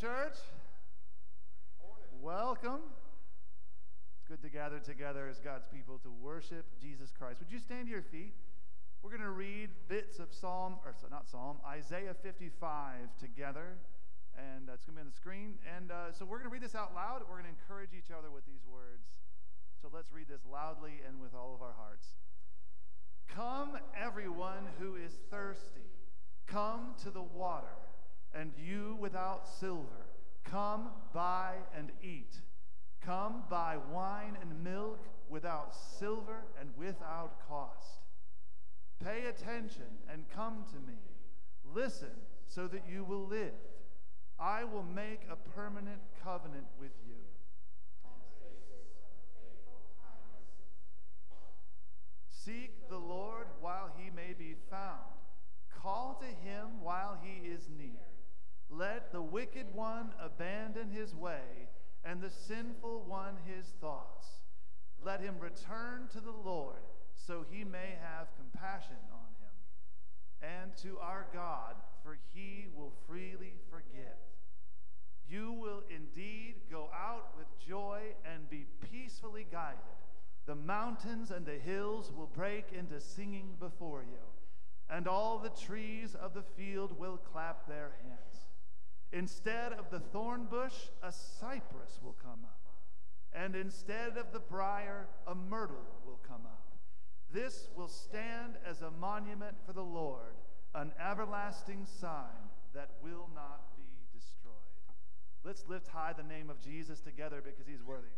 church. Welcome. It's good to gather together as God's people to worship Jesus Christ. Would you stand to your feet? We're going to read bits of Psalm, or not Psalm, Isaiah 55 together. And uh, it's going to be on the screen. And uh, so we're going to read this out loud. We're going to encourage each other with these words. So let's read this loudly and with all of our hearts. Come, everyone who is thirsty, come to the water, and you without silver, come buy and eat. Come buy wine and milk without silver and without cost. Pay attention and come to me. Listen so that you will live. I will make a permanent covenant with you. Seek the Lord while he may be found. Call to him while he is near. Let the wicked one abandon his way, and the sinful one his thoughts. Let him return to the Lord, so he may have compassion on him, and to our God, for he will freely forgive. You will indeed go out with joy and be peacefully guided. The mountains and the hills will break into singing before you, and all the trees of the field will clap their hands. Instead of the thorn bush, a cypress will come up, and instead of the briar, a myrtle will come up. This will stand as a monument for the Lord, an everlasting sign that will not be destroyed. Let's lift high the name of Jesus together because he's worthy.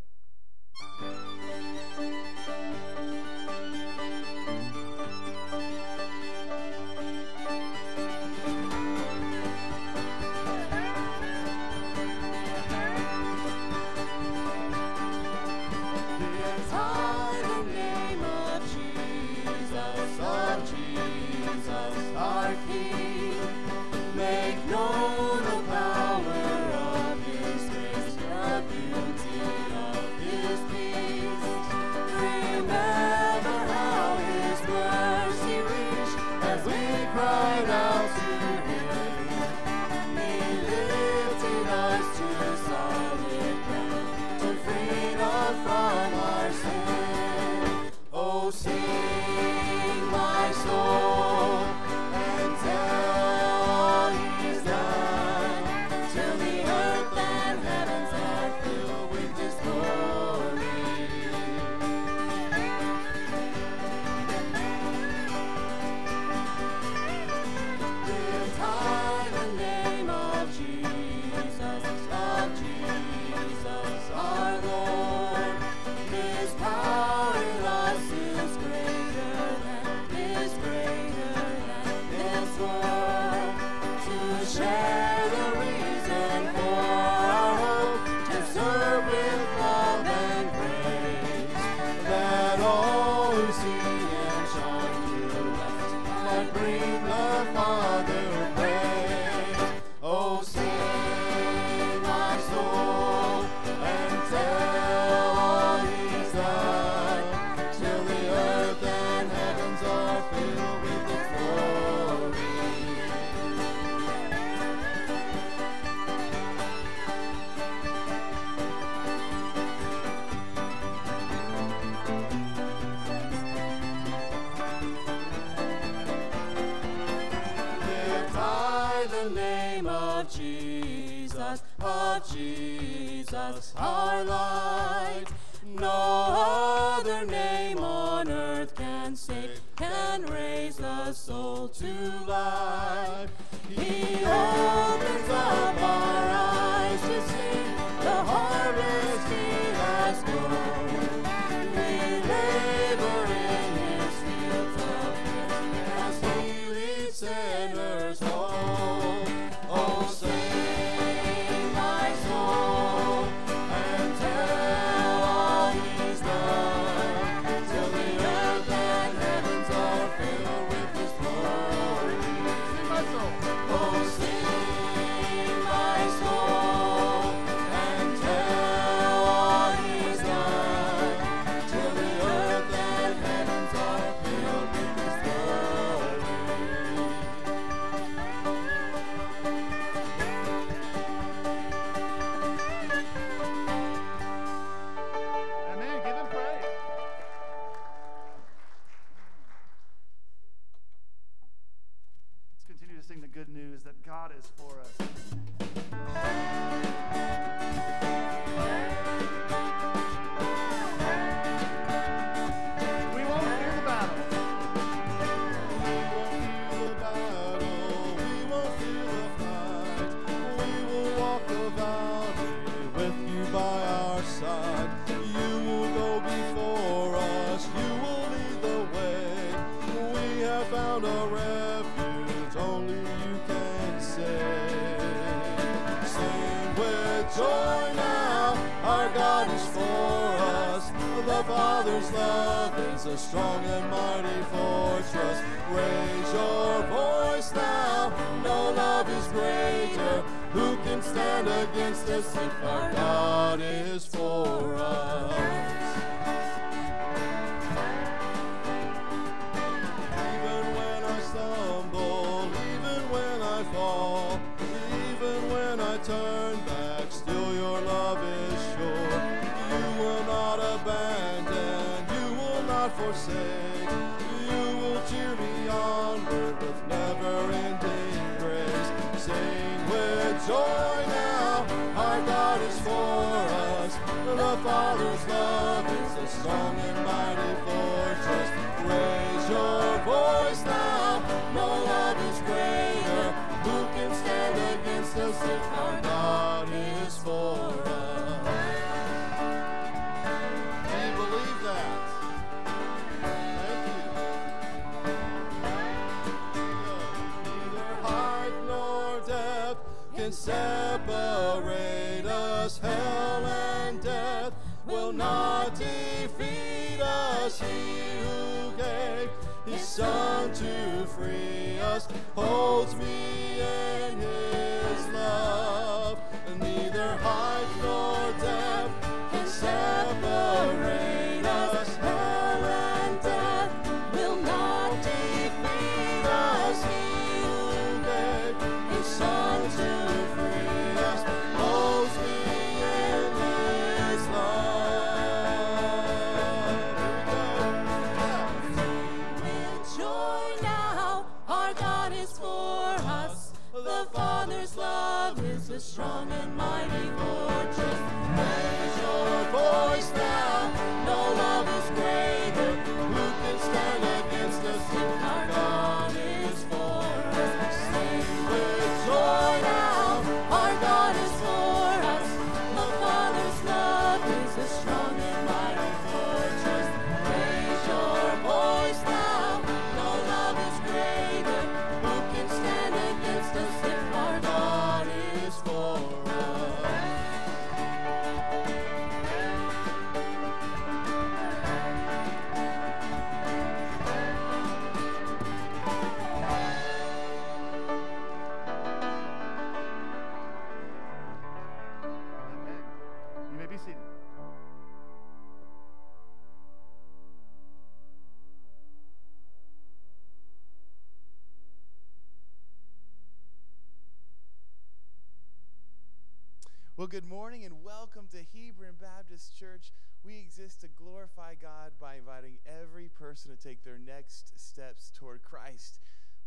Person to take their next steps toward Christ.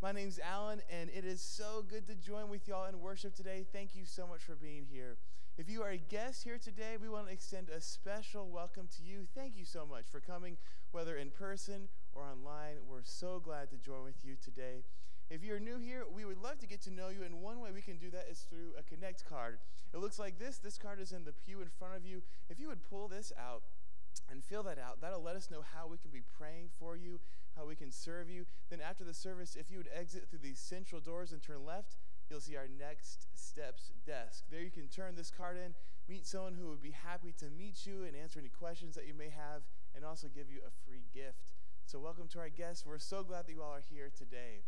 My name's Alan, and it is so good to join with y'all in worship today. Thank you so much for being here. If you are a guest here today, we want to extend a special welcome to you. Thank you so much for coming, whether in person or online. We're so glad to join with you today. If you're new here, we would love to get to know you, and one way we can do that is through a Connect card. It looks like this. This card is in the pew in front of you. If you would pull this out and fill that out, that'll let us know how we can be praying for you, how we can serve you. Then after the service, if you would exit through these central doors and turn left, you'll see our next steps desk. There you can turn this card in, meet someone who would be happy to meet you and answer any questions that you may have, and also give you a free gift. So, welcome to our guests. We're so glad that you all are here today.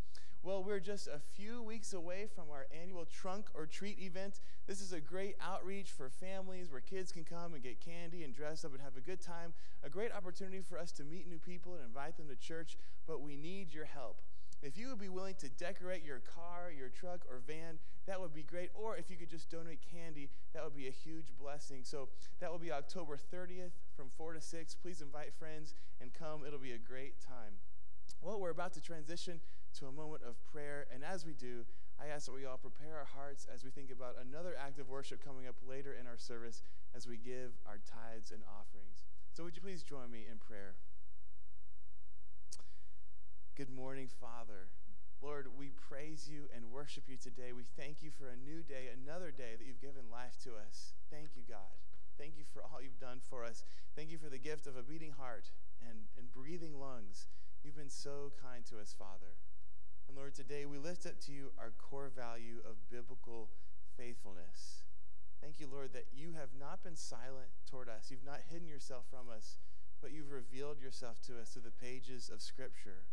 Well, we're just a few weeks away from our annual trunk or treat event. This is a great outreach for families where kids can come and get candy and dress up and have a good time. A great opportunity for us to meet new people and invite them to church, but we need your help. If you would be willing to decorate your car, your truck, or van, that would be great. Or if you could just donate candy, that would be a huge blessing. So that will be October 30th from 4 to 6. Please invite friends and come. It'll be a great time. Well, we're about to transition to a moment of prayer. And as we do, I ask that we all prepare our hearts as we think about another act of worship coming up later in our service as we give our tithes and offerings. So, would you please join me in prayer? Good morning, Father. Lord, we praise you and worship you today. We thank you for a new day, another day that you've given life to us. Thank you, God. Thank you for all you've done for us. Thank you for the gift of a beating heart and, and breathing lungs. You've been so kind to us, Father. And Lord, today we lift up to you our core value of biblical faithfulness. Thank you, Lord, that you have not been silent toward us. You've not hidden yourself from us, but you've revealed yourself to us through the pages of Scripture.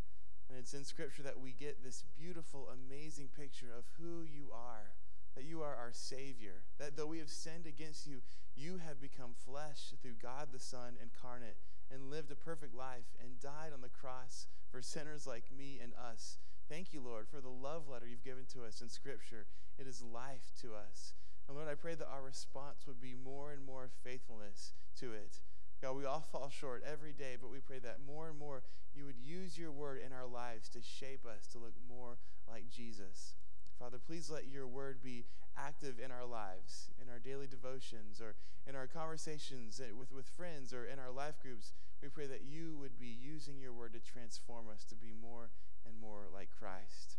And it's in Scripture that we get this beautiful, amazing picture of who you are, that you are our Savior, that though we have sinned against you, you have become flesh through God the Son incarnate and lived a perfect life and died on the cross for sinners like me and us. Thank you, Lord, for the love letter you've given to us in Scripture. It is life to us. And Lord, I pray that our response would be more and more faithfulness to it. God, we all fall short every day, but we pray that more and more you would use your word in our lives to shape us to look more like Jesus. Father, please let your word be active in our lives, in our daily devotions, or in our conversations with, with friends, or in our life groups. We pray that you would be using your word to transform us to be more and more like Christ.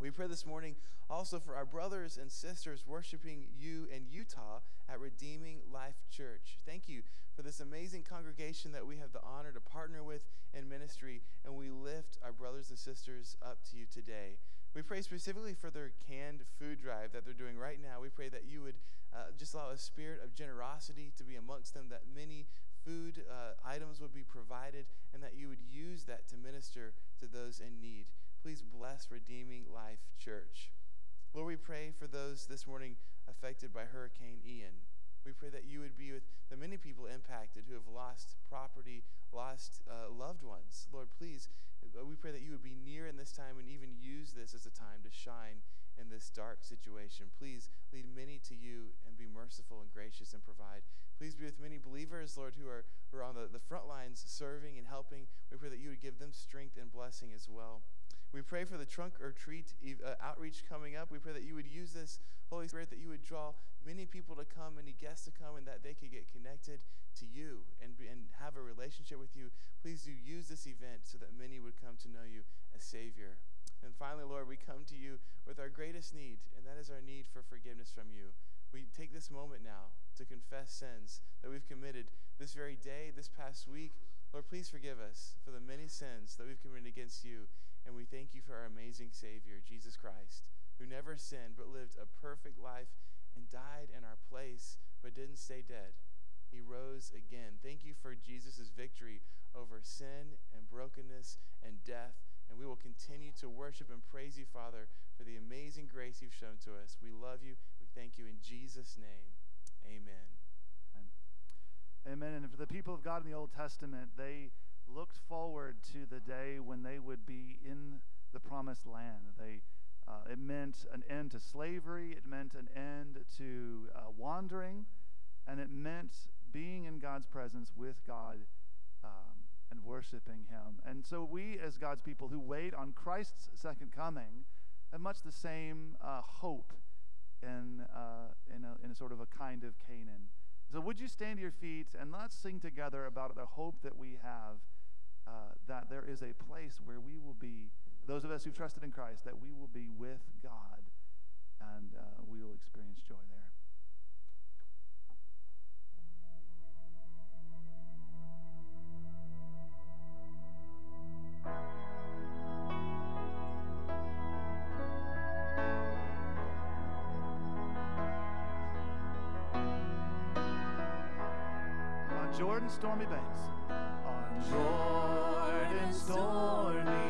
We pray this morning also for our brothers and sisters worshiping you in Utah at Redeeming Life Church. Thank you for this amazing congregation that we have the honor to partner with in ministry, and we lift our brothers and sisters up to you today. We pray specifically for their canned food drive that they're doing right now. We pray that you would uh, just allow a spirit of generosity to be amongst them, that many food uh, items would be provided, and that you would use that to minister to those in need please bless Redeeming Life Church. Lord, we pray for those this morning affected by Hurricane Ian. We pray that you would be with the many people impacted who have lost property, lost uh, loved ones. Lord, please, uh, we pray that you would be near in this time and even use this as a time to shine in this dark situation. Please lead many to you and be merciful and gracious and provide. Please be with many believers, Lord, who are, who are on the, the front lines serving and helping. We pray that you would give them strength and blessing as well. We pray for the trunk or treat uh, outreach coming up. We pray that you would use this, Holy Spirit, that you would draw many people to come, many guests to come, and that they could get connected to you and, be, and have a relationship with you. Please do use this event so that many would come to know you as Savior. And finally, Lord, we come to you with our greatest need, and that is our need for forgiveness from you. We take this moment now to confess sins that we've committed this very day, this past week. Lord, please forgive us for the many sins that we've committed against you and we thank you for our amazing Savior, Jesus Christ, who never sinned but lived a perfect life and died in our place but didn't stay dead. He rose again. Thank you for Jesus' victory over sin and brokenness and death. And we will continue to worship and praise you, Father, for the amazing grace you've shown to us. We love you. We thank you in Jesus' name. Amen. Amen. And for the people of God in the Old Testament, they looked forward to the day when they would be in the promised land. They, uh, it meant an end to slavery, it meant an end to uh, wandering, and it meant being in God's presence with God um, and worshiping Him. And so, we, as God's people who wait on Christ's second coming, have much the same uh, hope in, uh, in, a, in a sort of a kind of Canaan. So, would you stand to your feet and let's sing together about the hope that we have uh, that there is a place where we will be, those of us who've trusted in Christ, that we will be with God and uh, we will experience joy there. Jordan Stormy Banks. On Jordan Stormy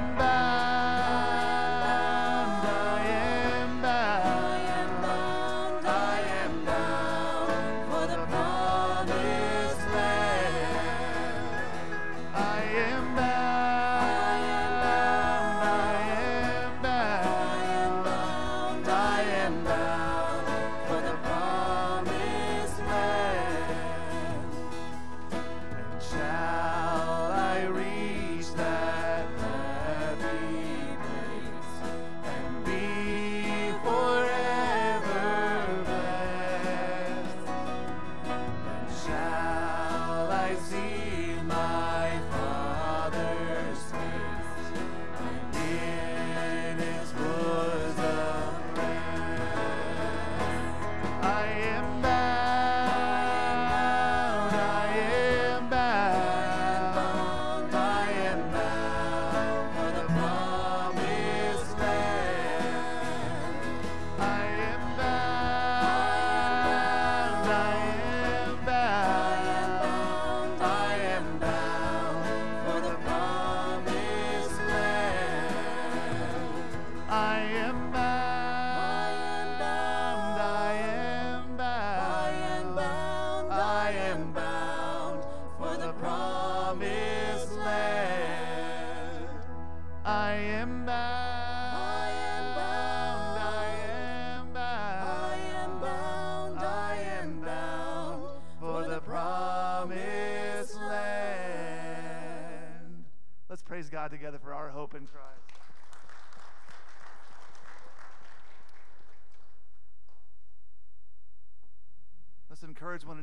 am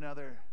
another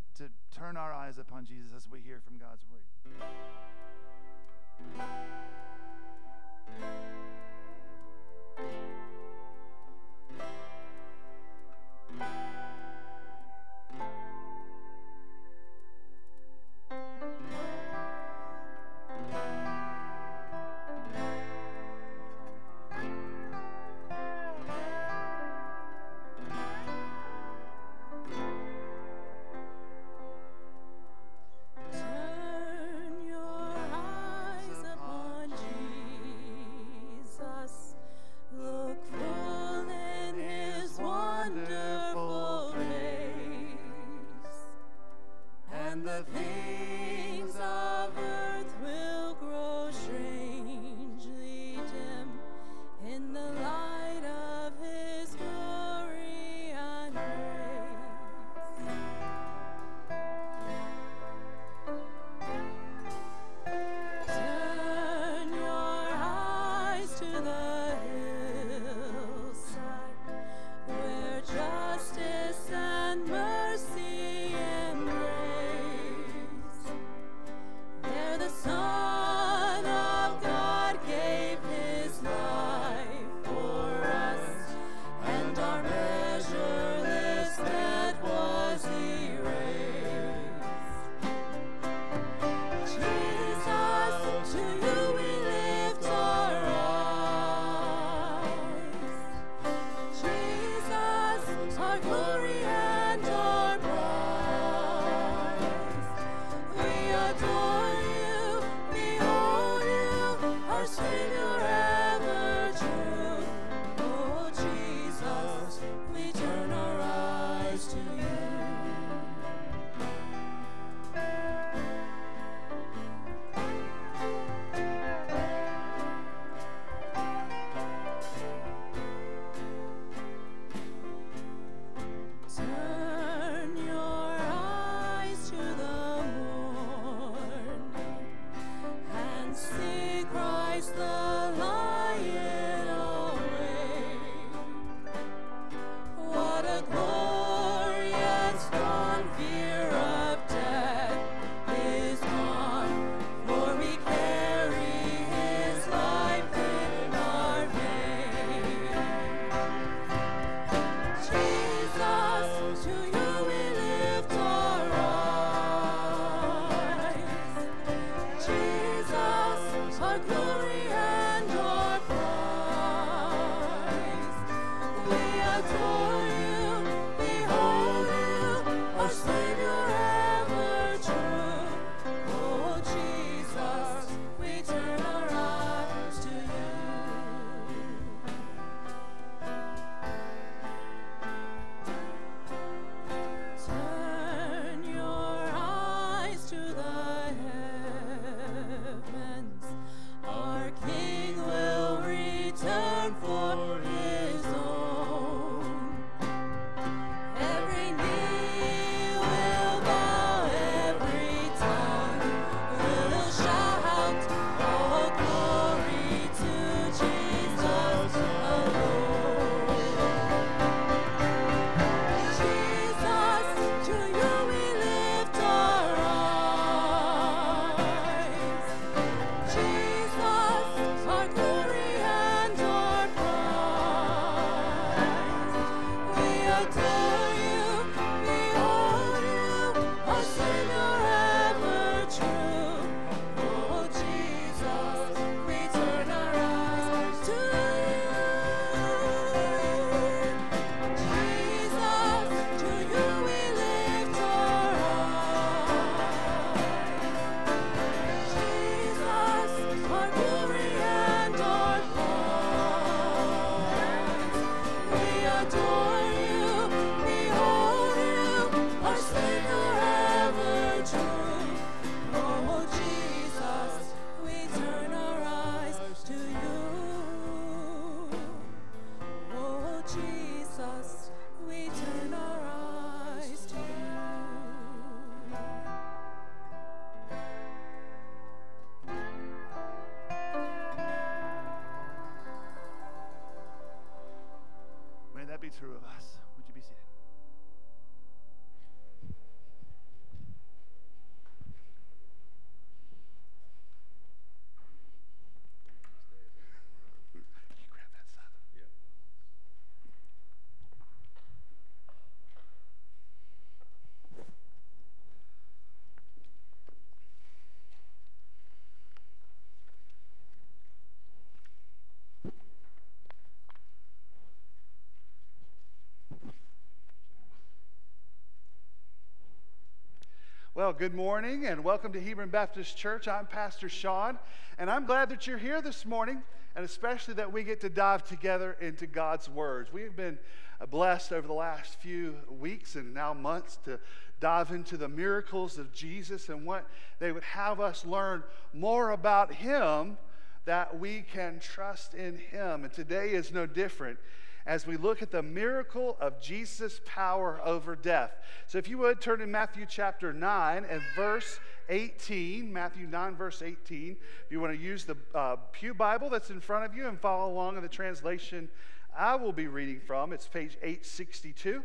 Well, good morning and welcome to Hebron Baptist Church. I'm Pastor Sean, and I'm glad that you're here this morning, and especially that we get to dive together into God's words. We've been uh, blessed over the last few weeks and now months to dive into the miracles of Jesus and what they would have us learn more about Him that we can trust in Him. And today is no different as we look at the miracle of Jesus' power over death. So, if you would turn to Matthew chapter 9 and verse 18, Matthew 9, verse 18. If you want to use the uh, Pew Bible that's in front of you and follow along in the translation I will be reading from, it's page 862.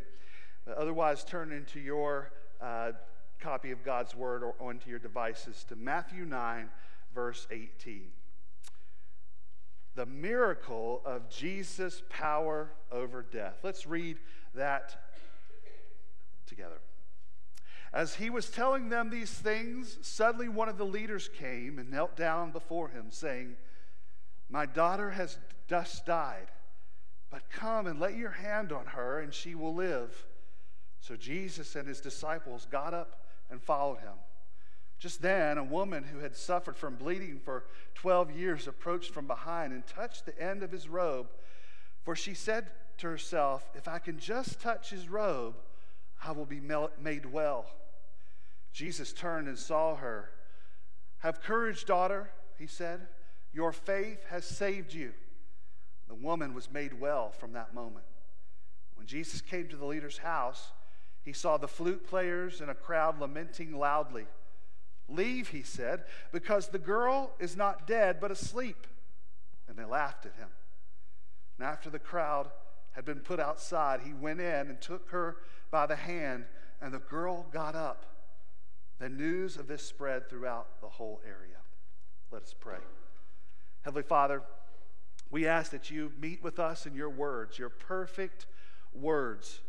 Otherwise, turn into your uh, copy of God's Word or onto your devices to Matthew 9, verse 18 the miracle of Jesus' power over death. Let's read that together. As he was telling them these things, suddenly one of the leaders came and knelt down before him, saying, My daughter has just died, but come and lay your hand on her, and she will live. So Jesus and his disciples got up and followed him. Just then, a woman who had suffered from bleeding for 12 years approached from behind and touched the end of his robe. For she said to herself, If I can just touch his robe, I will be made well. Jesus turned and saw her. Have courage, daughter, he said. Your faith has saved you. The woman was made well from that moment. When Jesus came to the leader's house, he saw the flute players and a crowd lamenting loudly. Leave, he said, because the girl is not dead, but asleep. And they laughed at him. And after the crowd had been put outside, he went in and took her by the hand, and the girl got up. The news of this spread throughout the whole area. Let us pray. Heavenly Father, we ask that you meet with us in your words, your perfect words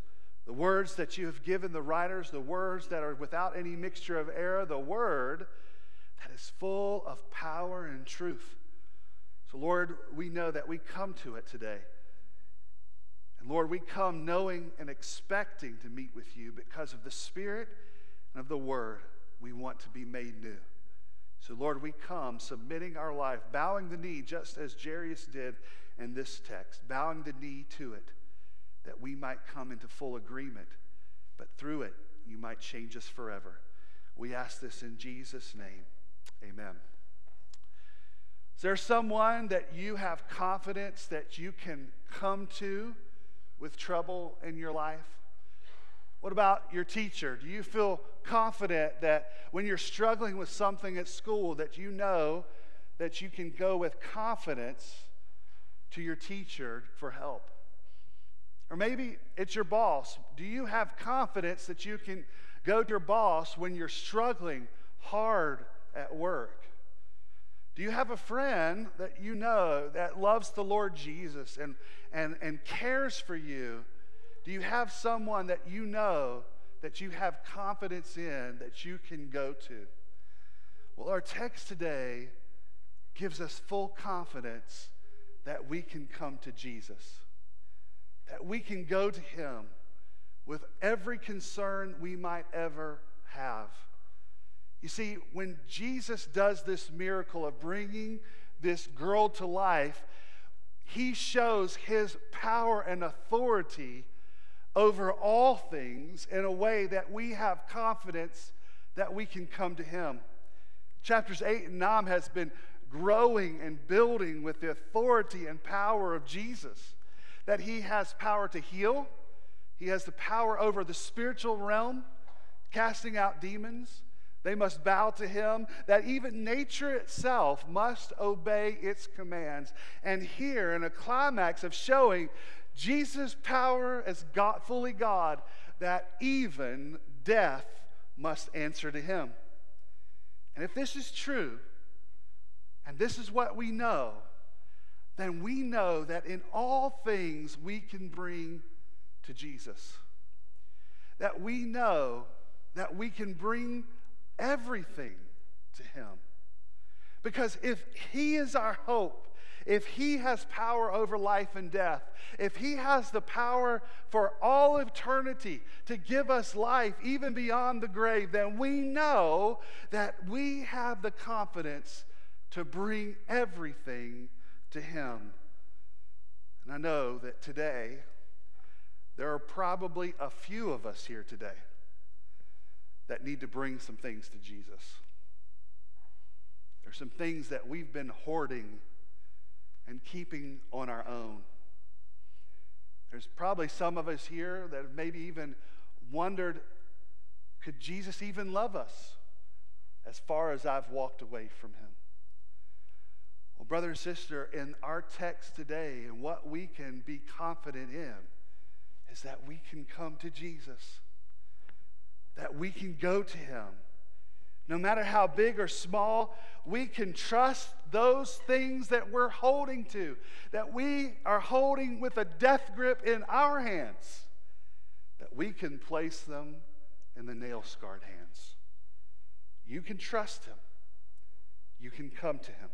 the words that you have given the writers, the words that are without any mixture of error, the word that is full of power and truth. So, Lord, we know that we come to it today. And Lord, we come knowing and expecting to meet with you because of the Spirit and of the Word. We want to be made new. So, Lord, we come submitting our life, bowing the knee, just as Jairus did in this text, bowing the knee to it that we might come into full agreement, but through it, you might change us forever. We ask this in Jesus' name. Amen. Is there someone that you have confidence that you can come to with trouble in your life? What about your teacher? Do you feel confident that when you're struggling with something at school that you know that you can go with confidence to your teacher for help? Or maybe it's your boss. Do you have confidence that you can go to your boss when you're struggling hard at work? Do you have a friend that you know that loves the Lord Jesus and, and, and cares for you? Do you have someone that you know that you have confidence in that you can go to? Well, our text today gives us full confidence that we can come to Jesus we can go to Him with every concern we might ever have. You see, when Jesus does this miracle of bringing this girl to life, he shows his power and authority over all things in a way that we have confidence that we can come to him. Chapters 8 and 9 has been growing and building with the authority and power of Jesus that he has power to heal, he has the power over the spiritual realm, casting out demons. They must bow to him, that even nature itself must obey its commands. And here, in a climax of showing Jesus' power as God, fully God, that even death must answer to him. And if this is true, and this is what we know, then we know that in all things we can bring to Jesus. That we know that we can bring everything to Him. Because if He is our hope, if He has power over life and death, if He has the power for all eternity to give us life even beyond the grave, then we know that we have the confidence to bring everything to Him. And I know that today, there are probably a few of us here today that need to bring some things to Jesus. There's some things that we've been hoarding and keeping on our own. There's probably some of us here that have maybe even wondered could Jesus even love us as far as I've walked away from him? Well, brother and sister, in our text today, and what we can be confident in is that we can come to Jesus, that we can go to him. No matter how big or small, we can trust those things that we're holding to, that we are holding with a death grip in our hands, that we can place them in the nail scarred hands. You can trust him, you can come to him.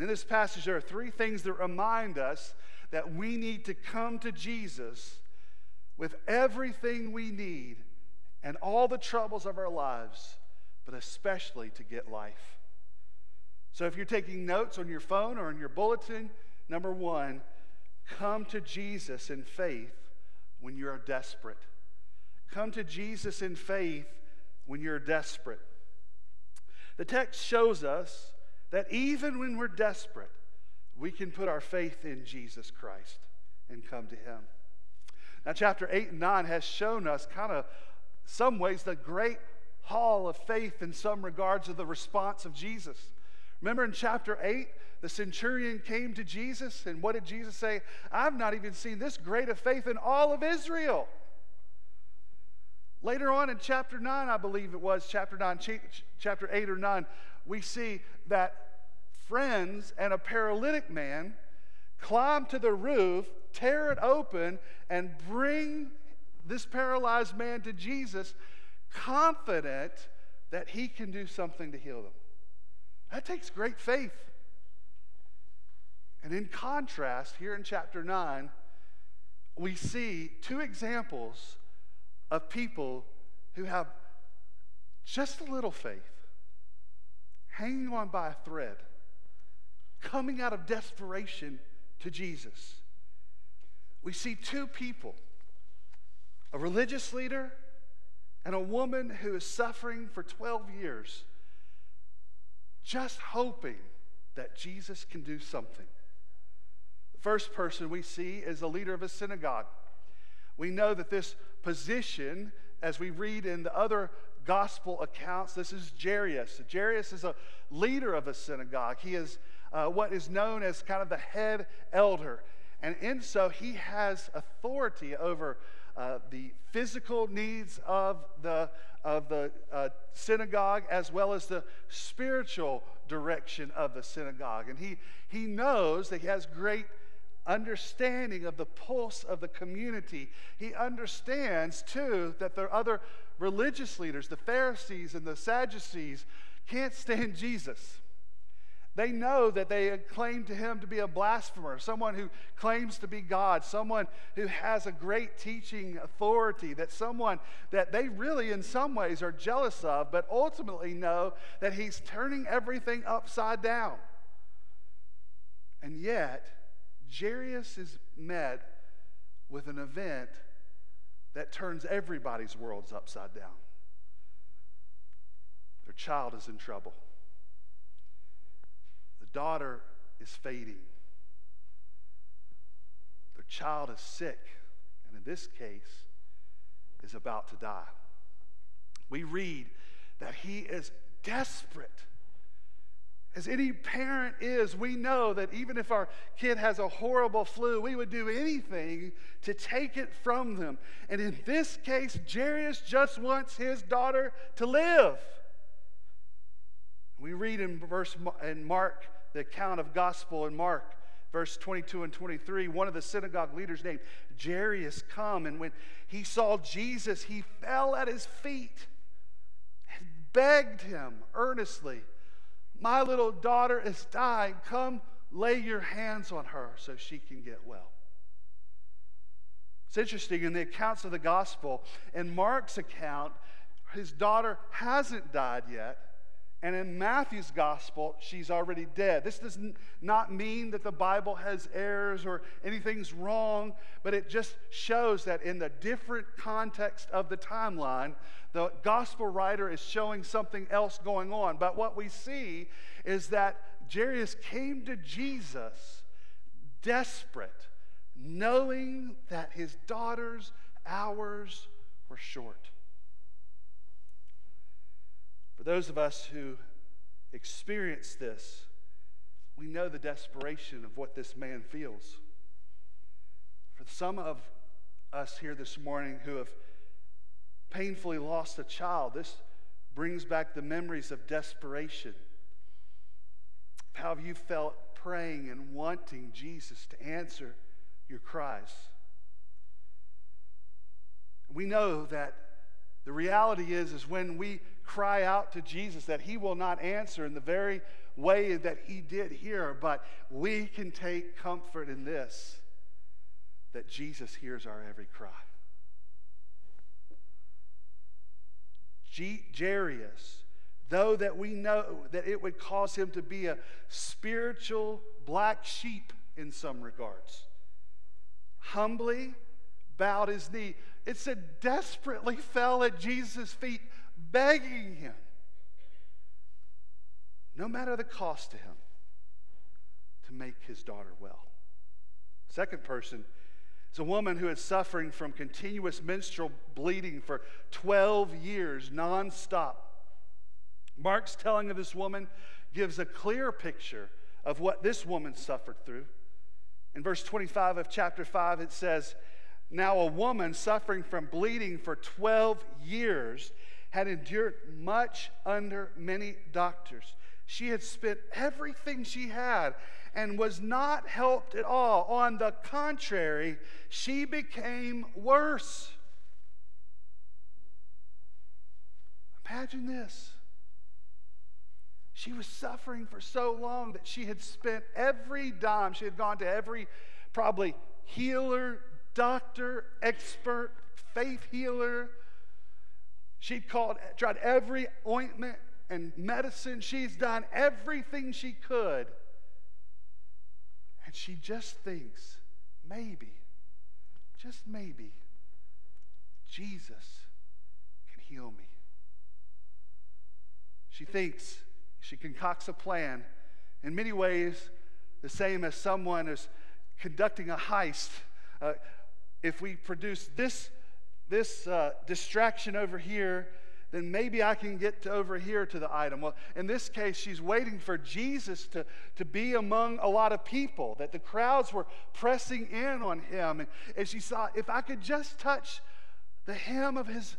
And in this passage, there are three things that remind us that we need to come to Jesus with everything we need and all the troubles of our lives, but especially to get life. So if you're taking notes on your phone or in your bulletin, number one, come to Jesus in faith when you are desperate. Come to Jesus in faith when you're desperate. The text shows us that even when we're desperate, we can put our faith in Jesus Christ and come to Him. Now, chapter 8 and 9 has shown us kind of some ways the great hall of faith in some regards of the response of Jesus. Remember in chapter 8, the centurion came to Jesus, and what did Jesus say? I've not even seen this great of faith in all of Israel. Later on in chapter 9, I believe it was, chapter 9, chapter 8 or 9, we see that friends and a paralytic man climb to the roof, tear it open, and bring this paralyzed man to Jesus, confident that he can do something to heal them. That takes great faith. And in contrast, here in chapter 9, we see two examples of people who have just a little faith, hanging on by a thread, coming out of desperation to Jesus. We see two people a religious leader and a woman who is suffering for 12 years, just hoping that Jesus can do something. The first person we see is the leader of a synagogue. We know that this position, as we read in the other gospel accounts, this is Jairus. Jairus is a leader of a synagogue. He is uh, what is known as kind of the head elder. And in so, he has authority over uh, the physical needs of the, of the uh, synagogue as well as the spiritual direction of the synagogue. And he, he knows that he has great understanding of the pulse of the community. He understands, too, that there are other religious leaders, the Pharisees and the Sadducees, can't stand Jesus. They know that they claim to him to be a blasphemer, someone who claims to be God, someone who has a great teaching authority, that someone that they really, in some ways, are jealous of, but ultimately know that he's turning everything upside down. And yet, Jairus is met with an event that turns everybody's worlds upside down. Their child is in trouble The daughter is fading. Their child is sick, and in this case, is about to die. We read that he is desperate. As any parent is, we know that even if our kid has a horrible flu, we would do anything to take it from them. And in this case, Jairus just wants his daughter to live. We read in verse in Mark the account of gospel in Mark, verse 22 and 23, one of the synagogue leaders named Jairus come, and when he saw Jesus, he fell at his feet and begged him earnestly, My little daughter is dying. Come lay your hands on her so she can get well. It's interesting in the accounts of the gospel, in Mark's account, his daughter hasn't died yet. And in Matthew's gospel, she's already dead. This does not mean that the Bible has errors or anything's wrong, but it just shows that in the different context of the timeline, the gospel writer is showing something else going on. But what we see is that Jairus came to Jesus desperate, knowing that his daughter's hours were short. For those of us who experience this, we know the desperation of what this man feels. For some of us here this morning who have painfully lost a child, this brings back the memories of desperation. How have you felt praying and wanting Jesus to answer your cries? We know that the reality is, is when we cry out to Jesus that he will not answer in the very way that he did here, but we can take comfort in this that Jesus hears our every cry. G- Jairus, though that we know that it would cause him to be a spiritual black sheep in some regards, humbly bowed his knee. It said, desperately fell at Jesus' feet, begging him, no matter the cost to him, to make his daughter well. Second person is a woman who is suffering from continuous menstrual bleeding for 12 years, nonstop. Mark's telling of this woman gives a clear picture of what this woman suffered through. In verse 25 of chapter 5, it says, Now a woman suffering from bleeding for 12 years had endured much under many doctors. She had spent everything she had and was not helped at all. On the contrary, she became worse. Imagine this. She was suffering for so long that she had spent every dime. She had gone to every probably healer, doctor, expert, faith healer, She'd called, tried every ointment and medicine. She's done everything she could. And she just thinks, maybe, just maybe, Jesus can heal me. She thinks, she concocts a plan. In many ways, the same as someone is conducting a heist. Uh, if we produce this this uh, distraction over here, then maybe I can get to over here to the item. Well, in this case, she's waiting for Jesus to, to be among a lot of people, that the crowds were pressing in on him. And, and she saw, if I could just touch the hem of his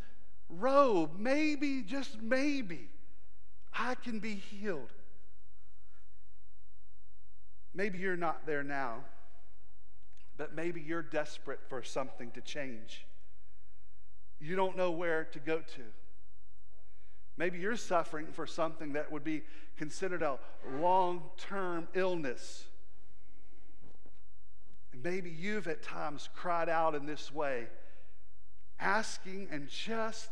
robe, maybe, just maybe, I can be healed. Maybe you're not there now, but maybe you're desperate for something to change you don't know where to go to. Maybe you're suffering for something that would be considered a long term illness. And maybe you've at times cried out in this way, asking and just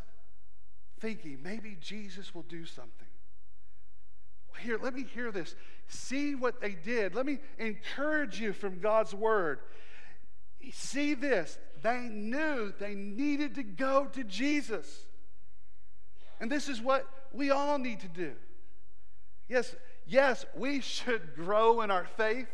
thinking, maybe Jesus will do something. Here, let me hear this. See what they did. Let me encourage you from God's word. See this. They knew they needed to go to Jesus. And this is what we all need to do. Yes, yes, we should grow in our faith.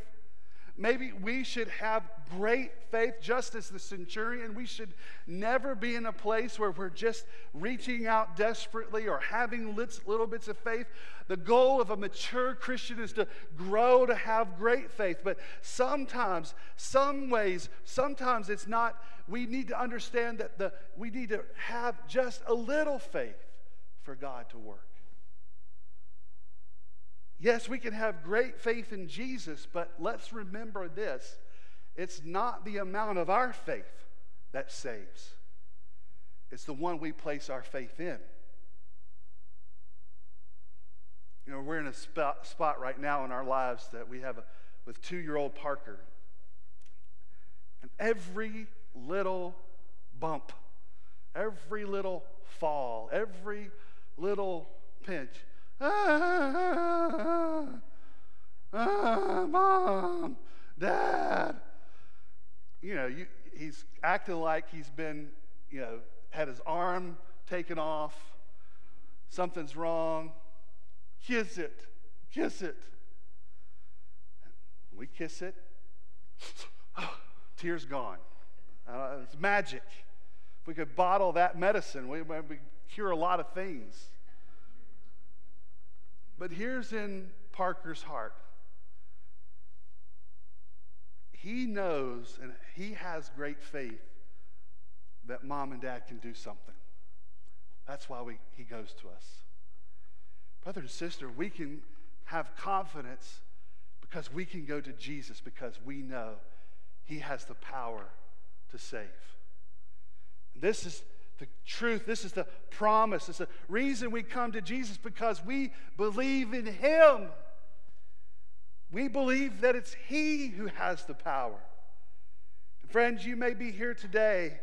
Maybe we should have great faith, just as the centurion. We should never be in a place where we're just reaching out desperately or having little bits of faith. The goal of a mature Christian is to grow to have great faith. But sometimes, some ways, sometimes it's not, we need to understand that the, we need to have just a little faith for God to work. Yes, we can have great faith in Jesus, but let's remember this it's not the amount of our faith that saves, it's the one we place our faith in. You know, we're in a spot, spot right now in our lives that we have a with two year old Parker. And every little bump, every little fall, every little pinch, ah, ah, mom, dad. You know, you, he's acting like he's been, you know, had his arm taken off. Something's wrong. Kiss it. Kiss it. We kiss it. Tears gone. Uh, it's magic. If we could bottle that medicine, we would cure a lot of things. But here's in Parker's heart he knows and he has great faith that mom and dad can do something. That's why we, he goes to us. Brother and sister, we can have confidence because we can go to Jesus because we know he has the power to save. This is the truth. This is the promise. It's the reason we come to Jesus because we believe in him. We believe that it's he who has the power. Friends, you may be here today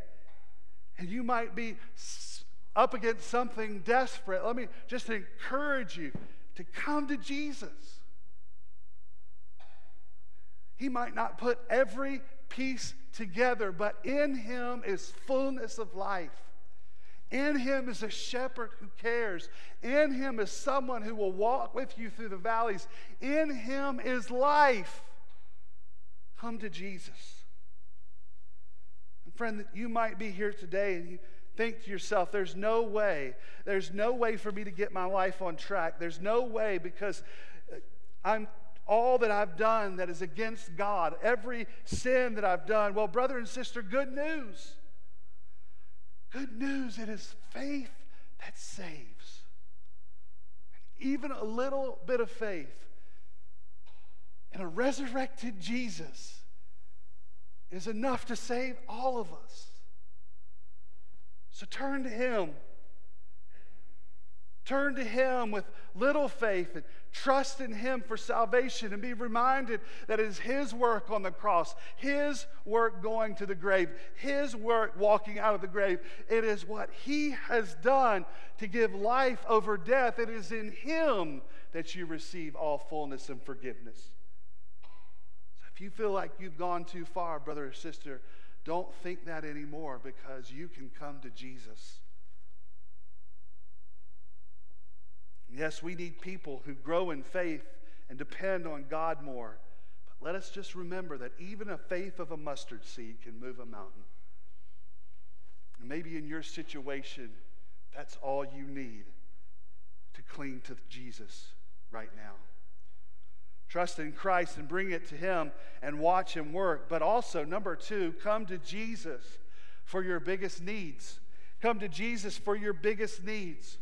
and you might be up against something desperate. Let me just encourage you to come to Jesus. He might not put every piece together, but in Him is fullness of life. In Him is a shepherd who cares. In Him is someone who will walk with you through the valleys. In Him is life. Come to Jesus. And friend, you might be here today and you think to yourself, there's no way, there's no way for me to get my life on track. There's no way because uh, I'm all that I've done that is against God, every sin that I've done. Well, brother and sister, good news. Good news, it is faith that saves. Even a little bit of faith in a resurrected Jesus is enough to save all of us. So turn to Him. Turn to Him with little faith and trust in Him for salvation and be reminded that it is His work on the cross, His work going to the grave, His work walking out of the grave. It is what He has done to give life over death. It is in Him that you receive all fullness and forgiveness. So if you feel like you've gone too far, brother or sister, don't think that anymore because you can come to Jesus. Yes, we need people who grow in faith and depend on God more. But let us just remember that even a faith of a mustard seed can move a mountain. And maybe in your situation, that's all you need to cling to Jesus right now. Trust in Christ and bring it to Him and watch Him work. But also, number two, come to Jesus for your biggest needs. Come to Jesus for your biggest needs.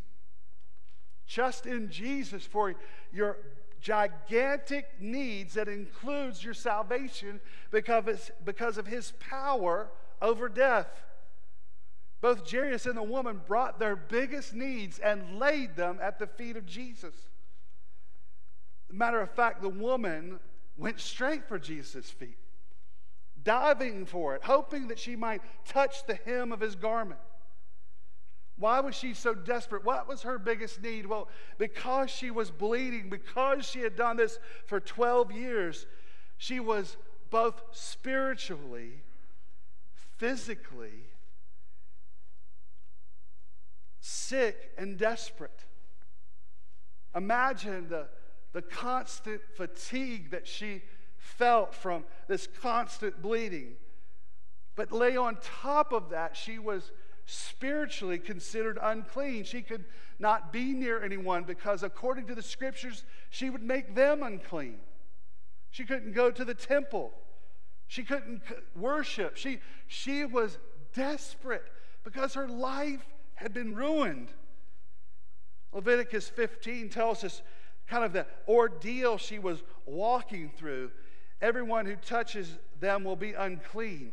Trust in Jesus for your gigantic needs that includes your salvation because, because of his power over death. Both Jairus and the woman brought their biggest needs and laid them at the feet of Jesus. Matter of fact, the woman went straight for Jesus' feet, diving for it, hoping that she might touch the hem of his garment. Why was she so desperate? What was her biggest need? Well, because she was bleeding, because she had done this for 12 years, she was both spiritually, physically sick and desperate. Imagine the, the constant fatigue that she felt from this constant bleeding. But lay on top of that, she was spiritually considered unclean. She could not be near anyone because, according to the scriptures, she would make them unclean. She couldn't go to the temple. She couldn't worship. She, she was desperate because her life had been ruined. Leviticus 15 tells us kind of the ordeal she was walking through. Everyone who touches them will be unclean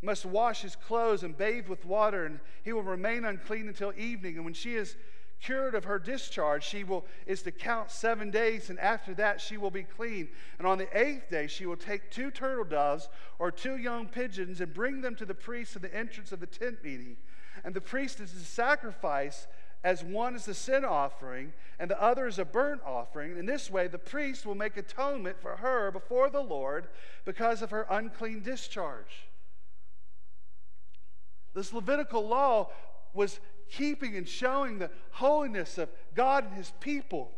must wash his clothes and bathe with water, and he will remain unclean until evening. And when she is cured of her discharge, she will is to count seven days, and after that she will be clean. And on the eighth day she will take two turtle doves or two young pigeons and bring them to the priest at the entrance of the tent meeting. And the priest is to sacrifice as one is the sin offering, and the other is a burnt offering. In this way, the priest will make atonement for her before the Lord because of her unclean discharge. This Levitical law was keeping and showing the holiness of God and his people.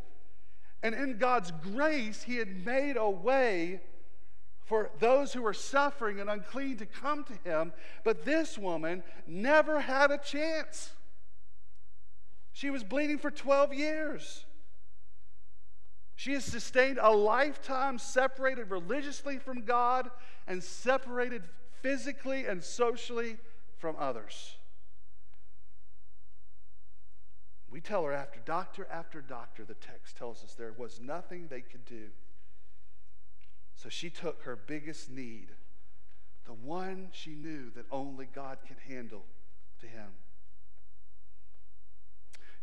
And in God's grace, he had made a way for those who were suffering and unclean to come to him. But this woman never had a chance. She was bleeding for 12 years. She has sustained a lifetime separated religiously from God and separated physically and socially from others. We tell her after doctor after doctor, the text tells us there was nothing they could do. So she took her biggest need, the one she knew that only God can handle, to him.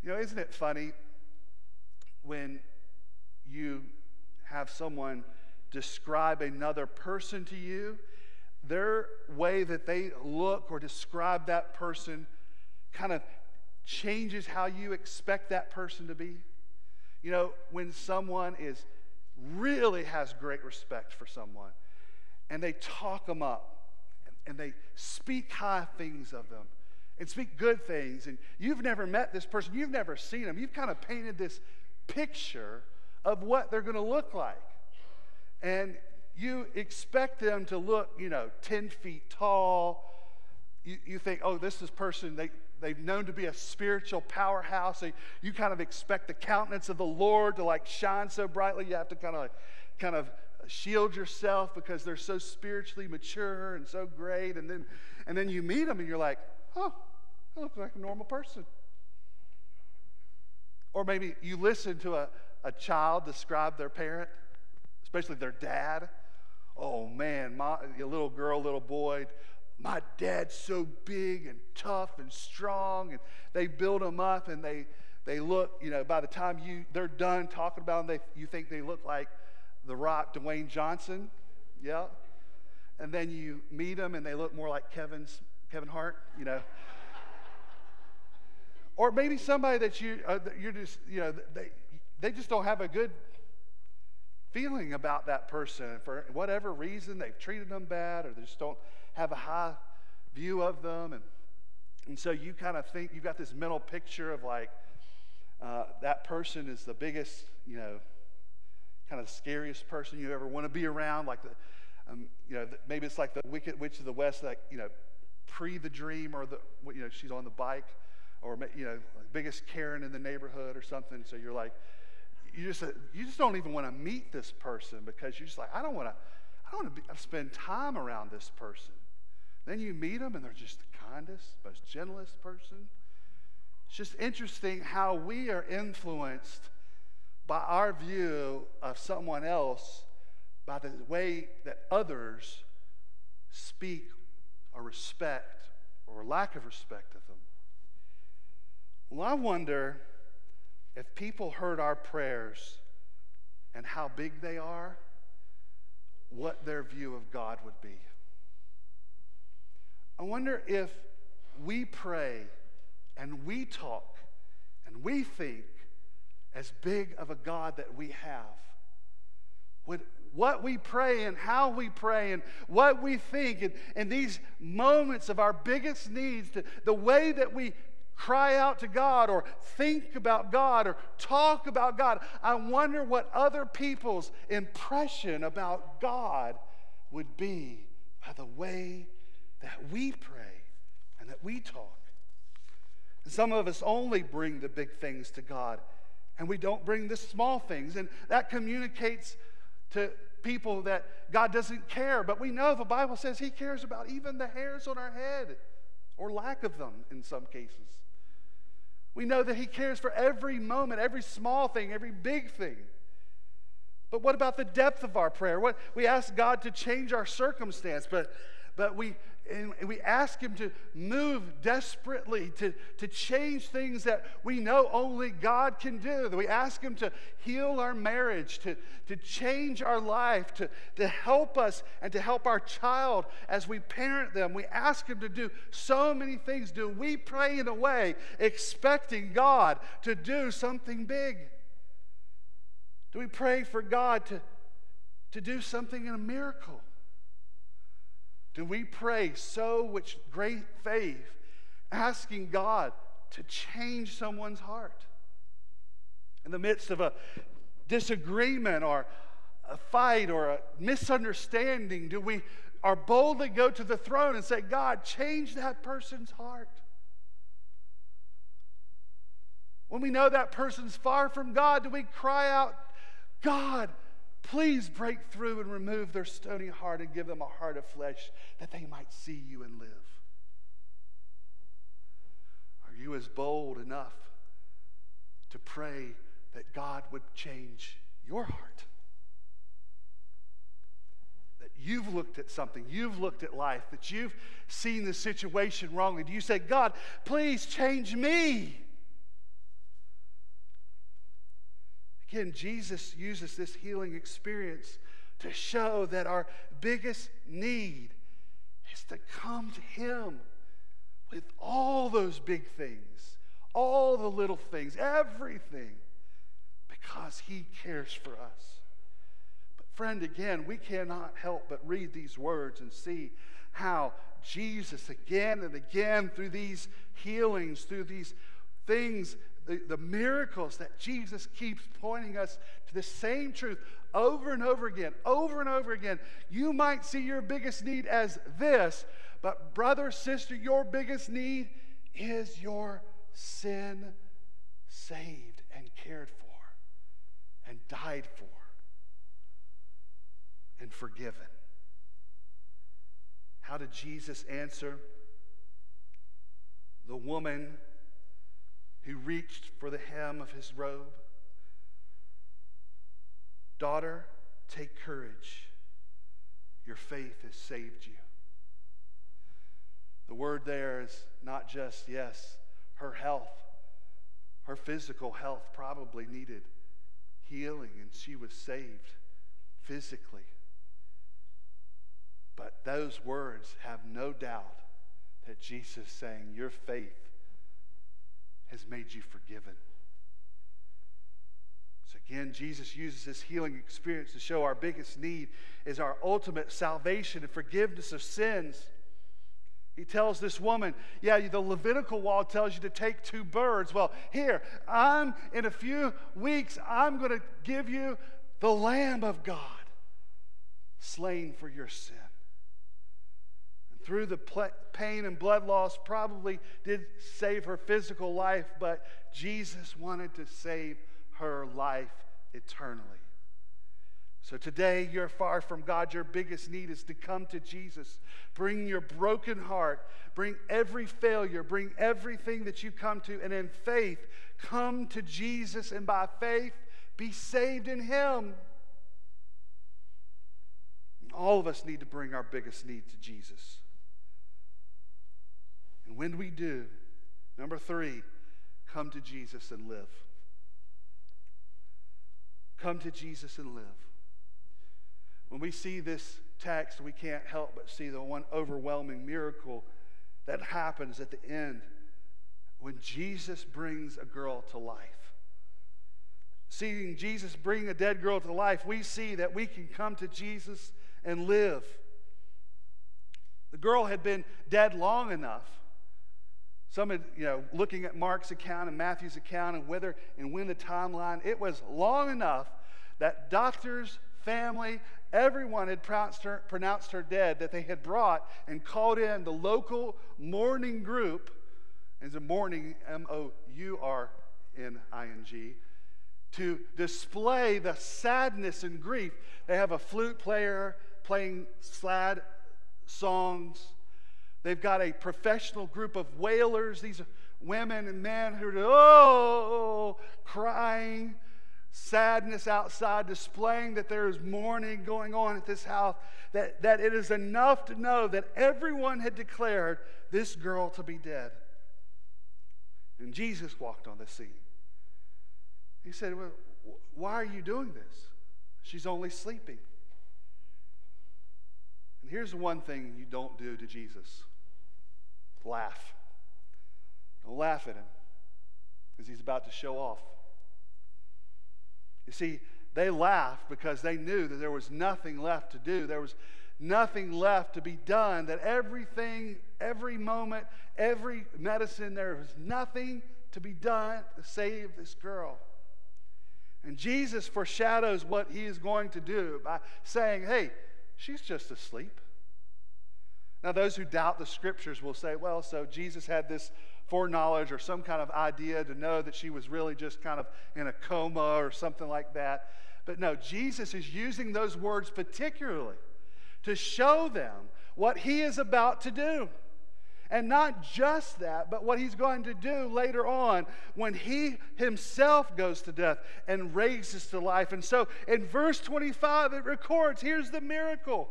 You know, isn't it funny when you have someone describe another person to you? Their way that they look or describe that person kind of changes how you expect that person to be. You know, when someone is really has great respect for someone and they talk them up and, they speak high things of them and speak good things, and you've never met this person, you've never seen them, you've kind of painted this picture of what they're going to look like. And you expect them to look, you know, 10 feet tall. You, you think, oh, this is person, they, they've known to be a spiritual powerhouse. So you kind of expect the countenance of the Lord to like shine so brightly. You have to kind of kind of shield yourself because they're so spiritually mature and so great. And then and then you meet them and you're like, oh, I look like a normal person. Or maybe you listen to a, a child describe their parent, especially their dad. Oh man, my little girl, little boy, my dad's so big and tough and strong, and they build them up and they they look, you know, by the time you they're done talking about them, they, you think they look like the rock Dwayne Johnson. Yeah. And then you meet them and they look more like Kevin's Kevin Hart, you know. or maybe somebody that you uh, you're just, you know, they they just don't have a good feeling about that person for whatever reason they've treated them bad or they just don't have a high view of them. And, and so you kind of think you've got this mental picture of like uh, that person is the biggest, you know, kind of scariest person you ever want to be around. Like the, um, you know, maybe it's like the Wicked Witch of the West, like, you know, pre the dream or the, you know, she's on the bike or, you know, biggest Karen in the neighborhood or something. So you're like, you just, uh, you just don't even want to meet this person because you're just like, I don't want to, I don't want to spend time around this person. Then you meet them and they're just the kindest, most gentlest person. It's just interesting how we are influenced by our view of someone else by the way that others speak or respect or lack of respect of them. Well, I wonder if people heard our prayers and how big they are, what their view of God would be. I wonder if we pray and we talk and we think as big of a God that we have, would what we pray and how we pray and what we think and, and these moments of our biggest needs, to, the way that we cry out to God or think about God or talk about God, I wonder what other people's impression about God would be by the way that we pray and that we talk. Some of us only bring the big things to God and we don't bring the small things. And that communicates to people that God doesn't care. But we know the Bible says He cares about even the hairs on our head or lack of them in some cases. We know that He cares for every moment, every small thing, every big thing. But what about the depth of our prayer? What we ask God to change our circumstance, but but we and we ask him to move desperately to, to change things that we know only God can do. We ask him to heal our marriage, to, to change our life, to, to help us and to help our child as we parent them. We ask him to do so many things. Do we pray in a way expecting God to do something big? Do we pray for God to, to do something in a miracle? Do we pray so with great faith, asking God to change someone's heart? In the midst of a disagreement or a fight or a misunderstanding, do we are boldly go to the throne and say, God, change that person's heart? When we know that person's far from God, do we cry out, God, Please break through and remove their stony heart and give them a heart of flesh that they might see you and live. Are you as bold enough to pray that God would change your heart? That you've looked at something, you've looked at life, that you've seen the situation wrongly. Do you say, God, please change me? Again, Jesus uses this healing experience to show that our biggest need is to come to Him with all those big things, all the little things, everything, because He cares for us. But, friend, again, we cannot help but read these words and see how Jesus, again and again, through these healings, through these things the, the miracles that Jesus keeps pointing us to the same truth over and over again, over and over again. You might see your biggest need as this, but brother, sister, your biggest need is your sin saved and cared for and died for and forgiven. How did Jesus answer? The woman who reached for the hem of his robe. Daughter, take courage. Your faith has saved you. The word there is not just, yes, her health, her physical health probably needed healing, and she was saved physically. But those words have no doubt that Jesus is saying, Your faith has made you forgiven. So again, Jesus uses this healing experience to show our biggest need is our ultimate salvation and forgiveness of sins. He tells this woman, Yeah, the Levitical law tells you to take two birds. Well, here, I'm in a few weeks, I'm going to give you the Lamb of God slain for your sin through the pain and blood loss, probably did save her physical life, but Jesus wanted to save her life eternally. So today, you're far from God. Your biggest need is to come to Jesus. Bring your broken heart, bring every failure, bring everything that you come to, and in faith, come to Jesus, and by faith, be saved in Him. All of us need to bring our biggest need to Jesus. When we do, number three, come to Jesus and live. Come to Jesus and live. When we see this text, we can't help but see the one overwhelming miracle that happens at the end when Jesus brings a girl to life. Seeing Jesus bring a dead girl to life, we see that we can come to Jesus and live. The girl had been dead long enough some, you know, looking at Mark's account and Matthew's account and whether and when the timeline, it was long enough that doctors, family, everyone had pronounced her, pronounced her dead, that they had brought and called in the local mourning group, as a mourning, M O U R N I N G, to display the sadness and grief. They have a flute player playing sad songs They've got a professional group of wailers, these women and men who are, oh, crying, sadness outside, displaying that there is mourning going on at this house, that, that it is enough to know that everyone had declared this girl to be dead. And Jesus walked on the scene. He said, well, Why are you doing this? She's only sleeping. And here's one thing you don't do to Jesus laugh. Don't laugh at him because he's about to show off. You see, they laughed because they knew that there was nothing left to do. There was nothing left to be done, that everything, every moment, every medicine, there was nothing to be done to save this girl. And Jesus foreshadows what he is going to do by saying, hey, she's just asleep. Now, those who doubt the scriptures will say, well, so Jesus had this foreknowledge or some kind of idea to know that she was really just kind of in a coma or something like that. But no, Jesus is using those words particularly to show them what he is about to do. And not just that, but what he's going to do later on when he himself goes to death and raises to life. And so in verse 25, it records here's the miracle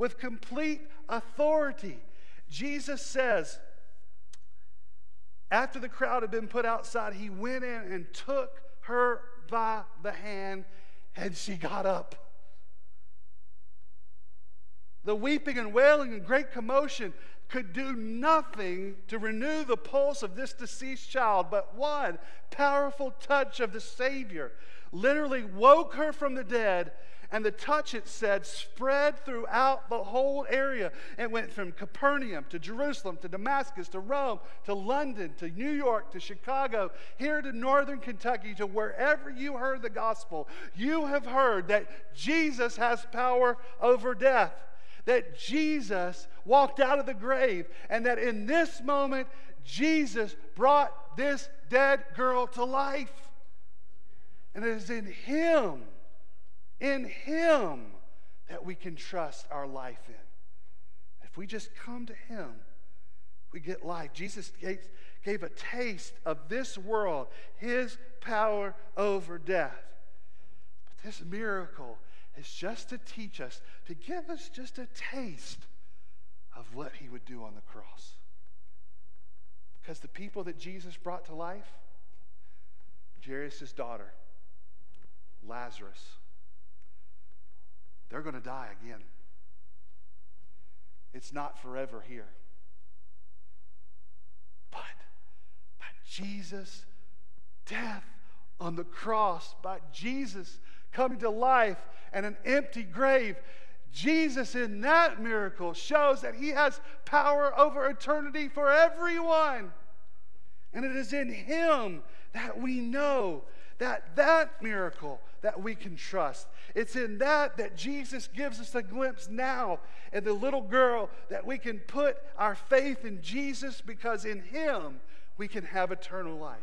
with complete authority. Jesus says, after the crowd had been put outside, he went in and took her by the hand, and she got up. The weeping and wailing and great commotion could do nothing to renew the pulse of this deceased child, but one powerful touch of the Savior literally woke her from the dead. And the touch, it said, spread throughout the whole area. It went from Capernaum to Jerusalem to Damascus to Rome to London to New York to Chicago, here to northern Kentucky to wherever you heard the gospel. You have heard that Jesus has power over death that Jesus walked out of the grave and that in this moment, Jesus brought this dead girl to life. And it is in Him, in Him, that we can trust our life in. If we just come to Him, we get life. Jesus gave, gave a taste of this world, His power over death. But this miracle is just to teach us, to give us just a taste of what he would do on the cross. Because the people that Jesus brought to life, Jairus' daughter, Lazarus, they're going to die again. It's not forever here. But by Jesus' death on the cross, by Jesus' coming to life and an empty grave. Jesus, in that miracle, shows that he has power over eternity for everyone. And it is in him that we know that that miracle that we can trust. It's in that that Jesus gives us a glimpse now and the little girl that we can put our faith in Jesus because in him we can have eternal life.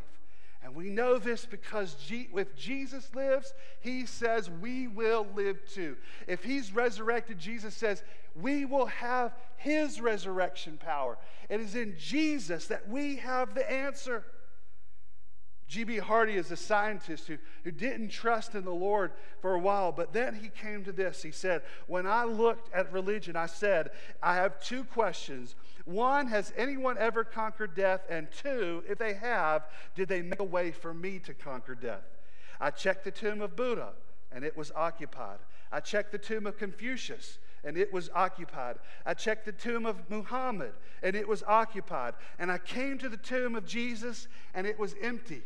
And we know this because G- if Jesus lives, he says we will live too. If he's resurrected, Jesus says we will have his resurrection power. It is in Jesus that we have the answer. G.B. Hardy is a scientist who, who didn't trust in the Lord for a while, but then he came to this. He said, When I looked at religion, I said, I have two questions. One, has anyone ever conquered death? And two, if they have, did they make a way for me to conquer death? I checked the tomb of Buddha, and it was occupied. I checked the tomb of Confucius, and it was occupied. I checked the tomb of Muhammad, and it was occupied. And I came to the tomb of Jesus, and it was empty.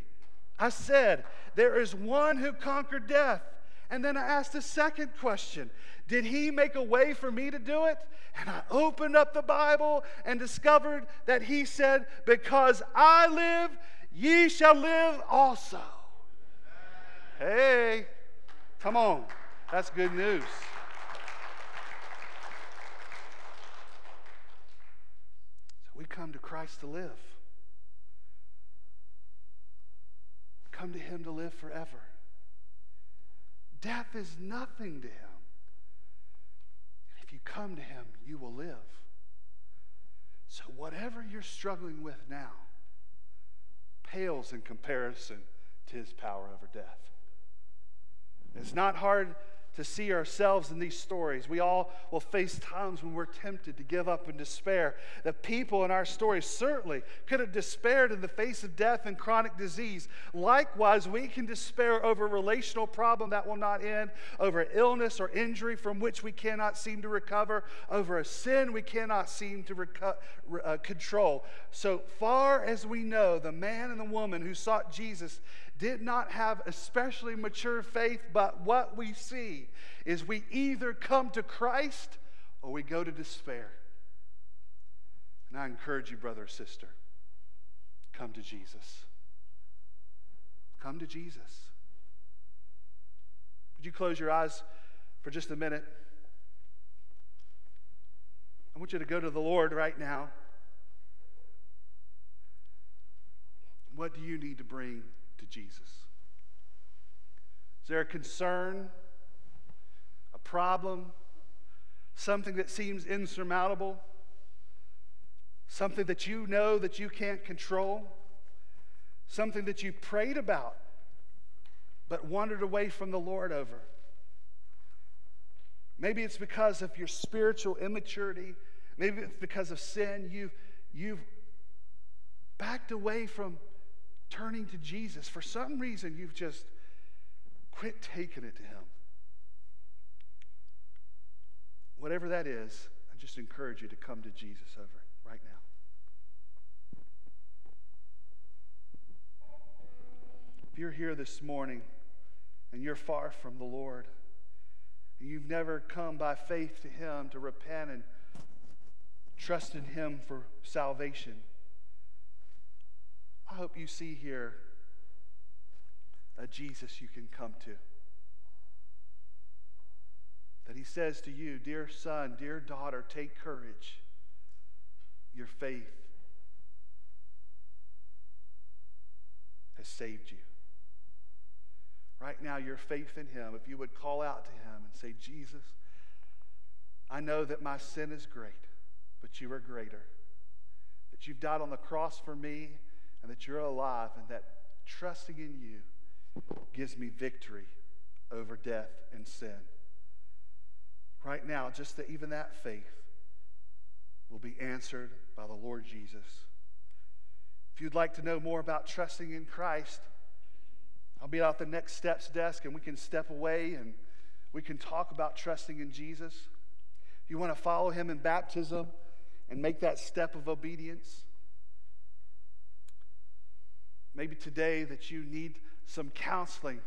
I said, There is one who conquered death. And then I asked a second question Did he make a way for me to do it? And I opened up the Bible and discovered that he said, Because I live, ye shall live also. Hey, come on. That's good news. So we come to Christ to live. Come to Him to live forever. Death is nothing to Him. And if you come to Him, you will live. So, whatever you're struggling with now pales in comparison to His power over death. It's not hard to see ourselves in these stories. We all will face times when we're tempted to give up and despair. The people in our stories certainly could have despaired in the face of death and chronic disease. Likewise, we can despair over a relational problem that will not end, over illness or injury from which we cannot seem to recover, over a sin we cannot seem to reco- uh, control. So far as we know, the man and the woman who sought Jesus did not have especially mature faith, but what we see is we either come to Christ or we go to despair. And I encourage you, brother or sister, come to Jesus. Come to Jesus. Would you close your eyes for just a minute? I want you to go to the Lord right now. What do you need to bring Jesus? Is there a concern, a problem, something that seems insurmountable, something that you know that you can't control, something that you prayed about but wandered away from the Lord over? Maybe it's because of your spiritual immaturity. Maybe it's because of sin. You've, you've backed away from turning to Jesus. For some reason, you've just quit taking it to Him. Whatever that is, I just encourage you to come to Jesus over it right now. If you're here this morning and you're far from the Lord, and you've never come by faith to Him to repent and trust in Him for salvation, I hope you see here a Jesus you can come to. That he says to you, Dear son, dear daughter, take courage. Your faith has saved you. Right now, your faith in him, if you would call out to him and say, Jesus, I know that my sin is great, but you are greater. That you've died on the cross for me and that you're alive, and that trusting in you gives me victory over death and sin. Right now, just that even that faith will be answered by the Lord Jesus. If you'd like to know more about trusting in Christ, I'll be out the next steps desk and we can step away and we can talk about trusting in Jesus. If you want to follow him in baptism and make that step of obedience, Maybe today that you need some counseling.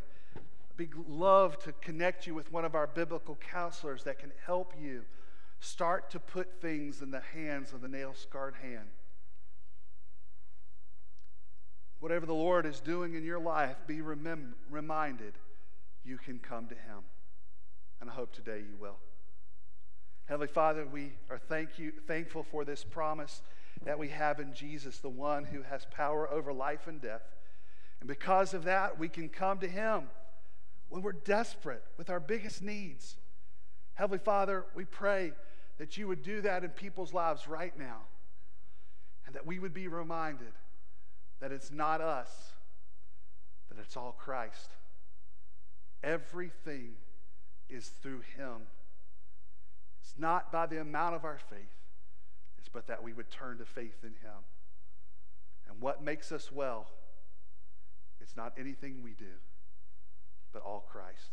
I'd love to connect you with one of our biblical counselors that can help you start to put things in the hands of the nail scarred hand. Whatever the Lord is doing in your life, be remem- reminded you can come to Him. And I hope today you will. Heavenly Father, we are thank you, thankful for this promise that we have in Jesus, the one who has power over life and death. And because of that, we can come to Him when we're desperate with our biggest needs. Heavenly Father, we pray that you would do that in people's lives right now and that we would be reminded that it's not us, that it's all Christ. Everything is through Him. It's not by the amount of our faith, but that we would turn to faith in Him. And what makes us well, it's not anything we do, but all Christ.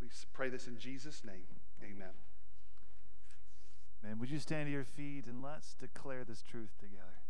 We pray this in Jesus' name. Amen. Man, would you stand to your feet and let's declare this truth together?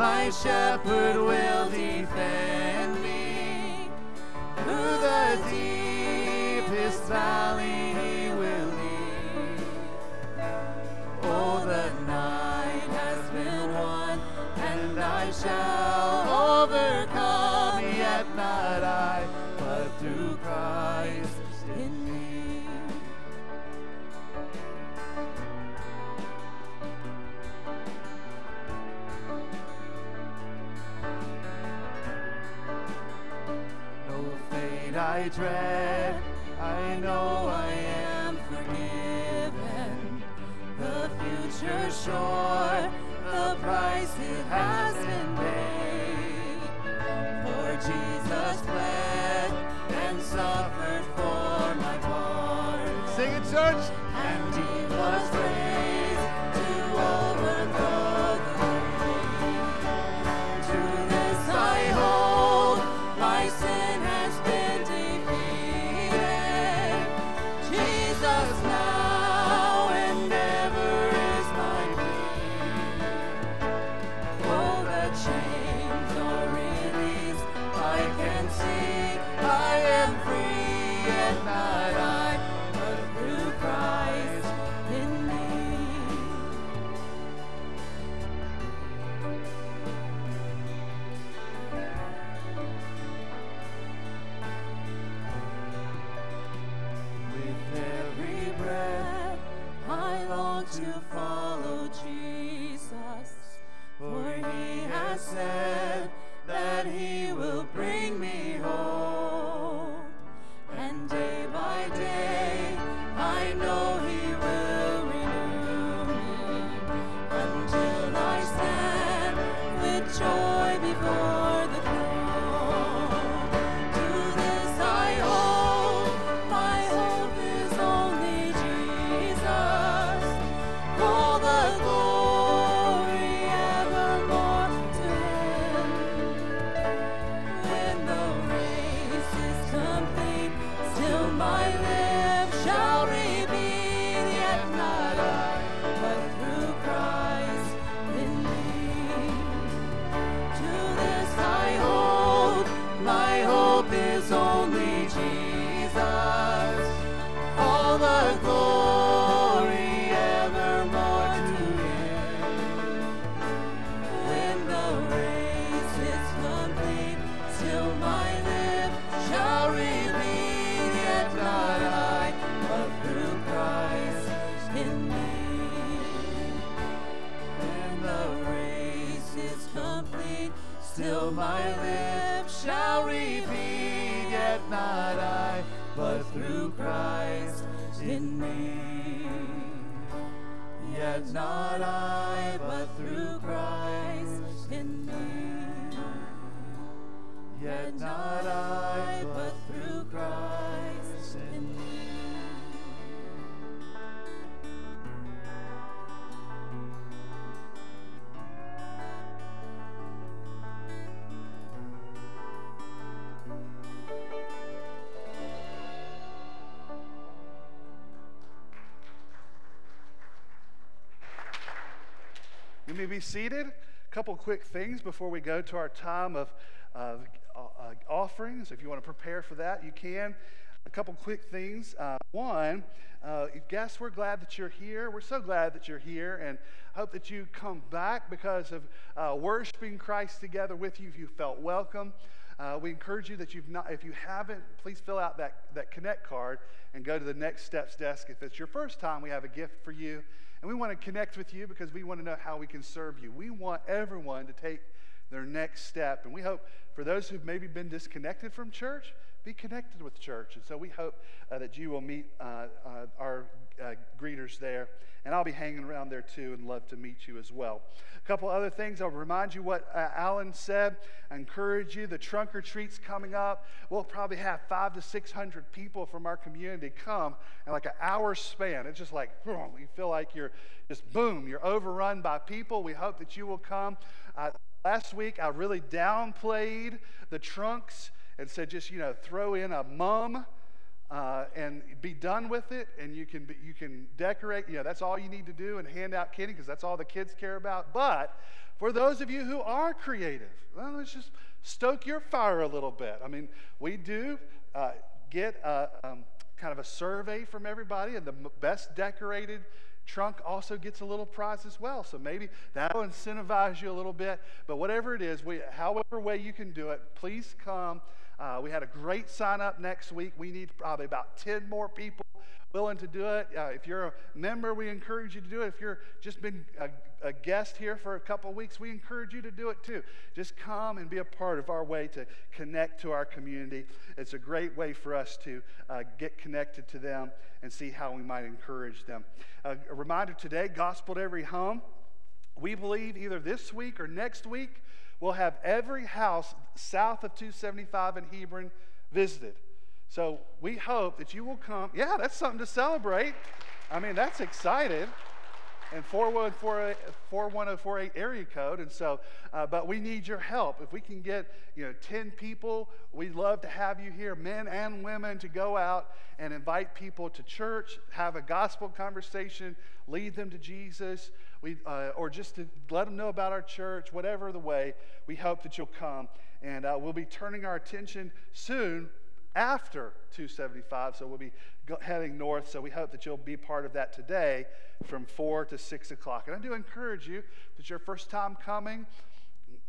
My shepherd will defend me. Through the deepest valley he will lead. Oh, the night has been won, and I shall the price it has been paid. For Jesus and suffered for my. Sing it, church! Not I, but through Christ in me. Yet not I, but through Christ You be seated. A couple quick things before we go to our time of uh, uh, offerings. If you want to prepare for that, you can. A couple quick things. Uh, one, uh, guests, we're glad that you're here. We're so glad that you're here, and hope that you come back because of uh, worshiping Christ together with you. If you felt welcome, uh, we encourage you that you've not, if you haven't, please fill out that, that Connect card and go to the Next Steps desk. If it's your first time, we have a gift for you. And we want to connect with you because we want to know how we can serve you. We want everyone to take their next step. And we hope for those who've maybe been disconnected from church, be connected with church. And so we hope uh, that you will meet uh, uh, our uh, greeters there. And I'll be hanging around there too and love to meet you as well. A couple other things. I'll remind you what uh, Alan said. I encourage you. The trunk or treat's coming up. We'll probably have five to 600 people from our community come in like an hour span. It's just like, boom, you feel like you're just boom, you're overrun by people. We hope that you will come. Uh, last week, I really downplayed the trunks and said, just, you know, throw in a mum uh, and be done with it. And you can, you can decorate. You know, that's all you need to do and hand out candy because that's all the kids care about. But for those of you who are creative, well, let's just stoke your fire a little bit. I mean, we do uh, get a, um, kind of a survey from everybody, and the best decorated trunk also gets a little prize as well. So maybe that'll incentivize you a little bit. But whatever it is, we, however way you can do it, please come. Uh, we had a great sign up next week. We need probably about 10 more people willing to do it. Uh, if you're a member, we encourage you to do it. If you're just been a, a guest here for a couple weeks, we encourage you to do it too. Just come and be a part of our way to connect to our community. It's a great way for us to uh, get connected to them and see how we might encourage them. Uh, a reminder today Gospel to Every Home. We believe either this week or next week we'll have every house south of 275 in Hebron visited. So we hope that you will come. Yeah, that's something to celebrate. I mean, that's excited. And 41048 area code. And so, uh, but we need your help. If we can get, you know, 10 people, we'd love to have you here, men and women, to go out and invite people to church, have a gospel conversation, lead them to Jesus we, uh, or just to let them know about our church, whatever the way, we hope that you'll come. And uh, we'll be turning our attention soon after 275. So we'll be heading north. So we hope that you'll be part of that today from 4 to 6 o'clock. And I do encourage you that your first time coming,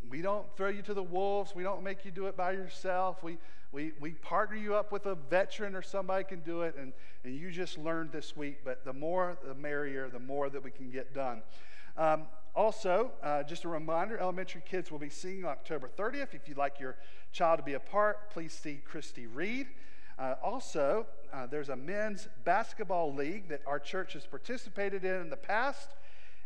we don't throw you to the wolves. We don't make you do it by yourself. We, we, we partner you up with a veteran or somebody can do it, and, and you just learned this week. But the more, the merrier, the more that we can get done. Um, also, uh, just a reminder elementary kids will be singing October 30th. If you'd like your child to be a part, please see Christy Reed. Uh, also, uh, there's a men's basketball league that our church has participated in in the past,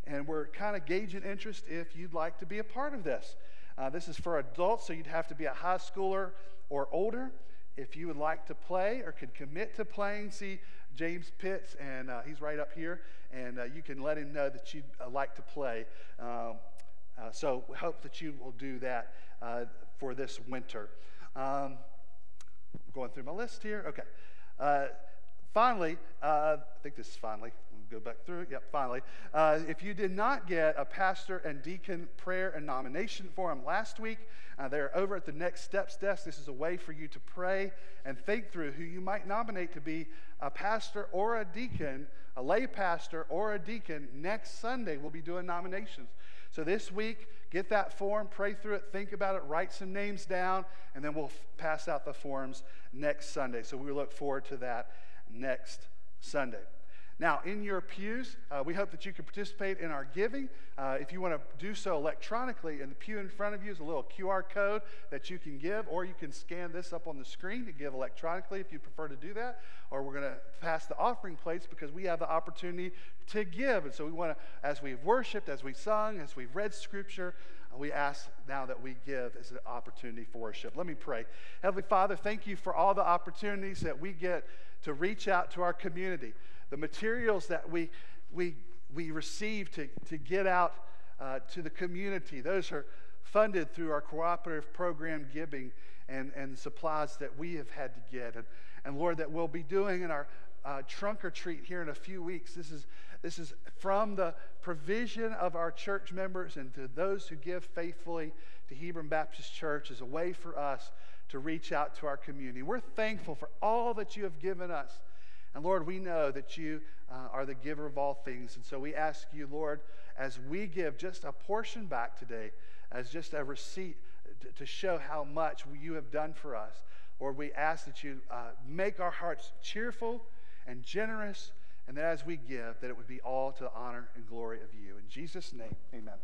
and we're kind of gauging interest if you'd like to be a part of this. Uh, this is for adults, so you'd have to be a high schooler or older. If you would like to play or could commit to playing, see James Pitts, and uh, he's right up here, and uh, you can let him know that you'd uh, like to play. Um, uh, so we hope that you will do that uh, for this winter. Um, going through my list here. Okay. Uh, finally, I think this is finally go back through. Yep, finally. Uh, if you did not get a pastor and deacon prayer and nomination form last week, uh, they're over at the Next Steps desk. This is a way for you to pray and think through who you might nominate to be a pastor or a deacon, a lay pastor or a deacon. Next Sunday, we'll be doing nominations. So this week, get that form, pray through it, think about it, write some names down, and then we'll f- pass out the forms next Sunday. So we look forward to that next Sunday. Now, in your pews, uh, we hope that you can participate in our giving. Uh, if you want to do so electronically, in the pew in front of you is a little QR code that you can give, or you can scan this up on the screen to give electronically if you prefer to do that. Or we're going to pass the offering plates because we have the opportunity to give. And so we want to, as we've worshiped, as we've sung, as we've read scripture, uh, we ask now that we give as an opportunity for worship. Let me pray. Heavenly Father, thank you for all the opportunities that we get to reach out to our community the materials that we, we, we receive to, to get out uh, to the community, those are funded through our cooperative program giving and, and supplies that we have had to get. And, and Lord, that we'll be doing in our uh, trunk or treat here in a few weeks. This is, this is from the provision of our church members and to those who give faithfully to Hebron Baptist Church as a way for us to reach out to our community. We're thankful for all that you have given us. And Lord, we know that you uh, are the giver of all things. And so we ask you, Lord, as we give just a portion back today, as just a receipt to, show how much you have done for us, Lord, we ask that you uh, make our hearts cheerful and generous, and that as we give, that it would be all to the honor and glory of you. In Jesus' name, amen.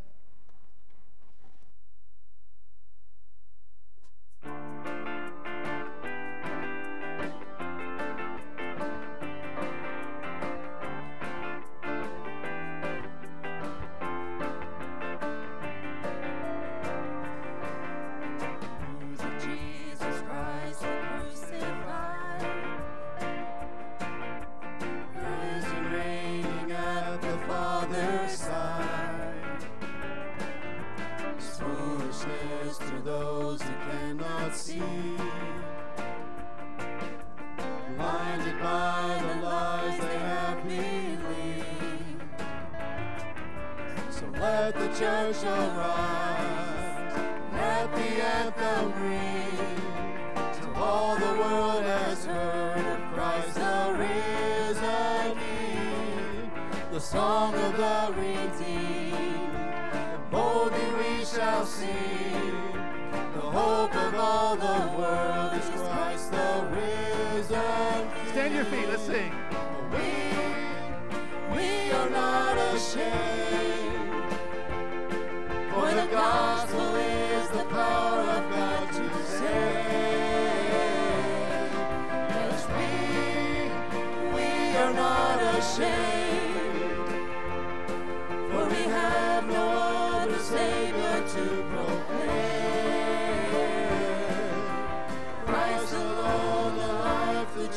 other side. Foolishness to those who cannot see. Blinded by the lies they have believed. So let the church arise. Let the anthem ring. song of the redeemed. Boldly we shall sing. The hope of all the world is Christ the risen. Stand your feet. Let's sing. We, we are not ashamed. For the gospel is the power of God to save. Yes, we, we are not ashamed.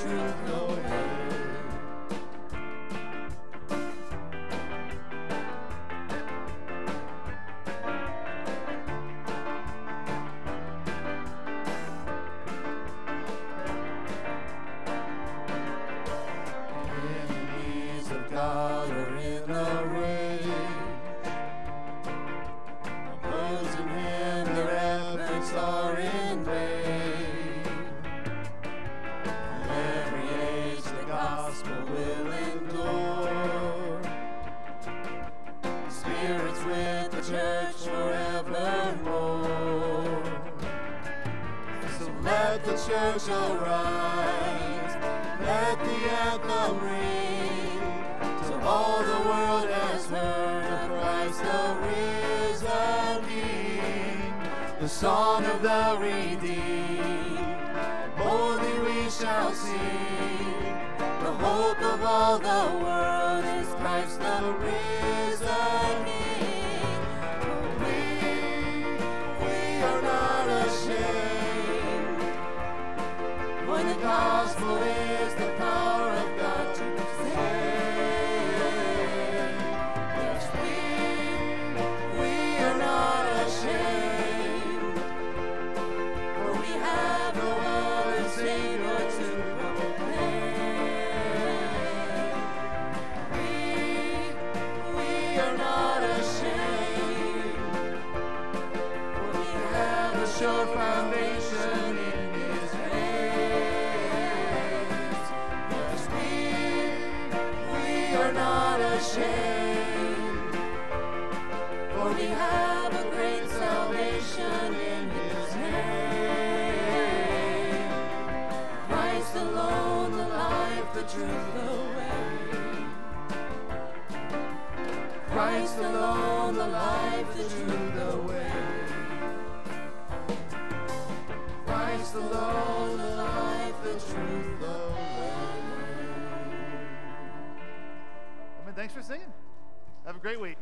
children. the truth away. Christ alone, the life, the truth, the way. Christ alone, the life, the truth, the way. Amen. mean, thanks for singing. Have a great week.